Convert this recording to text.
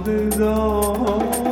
Adıdan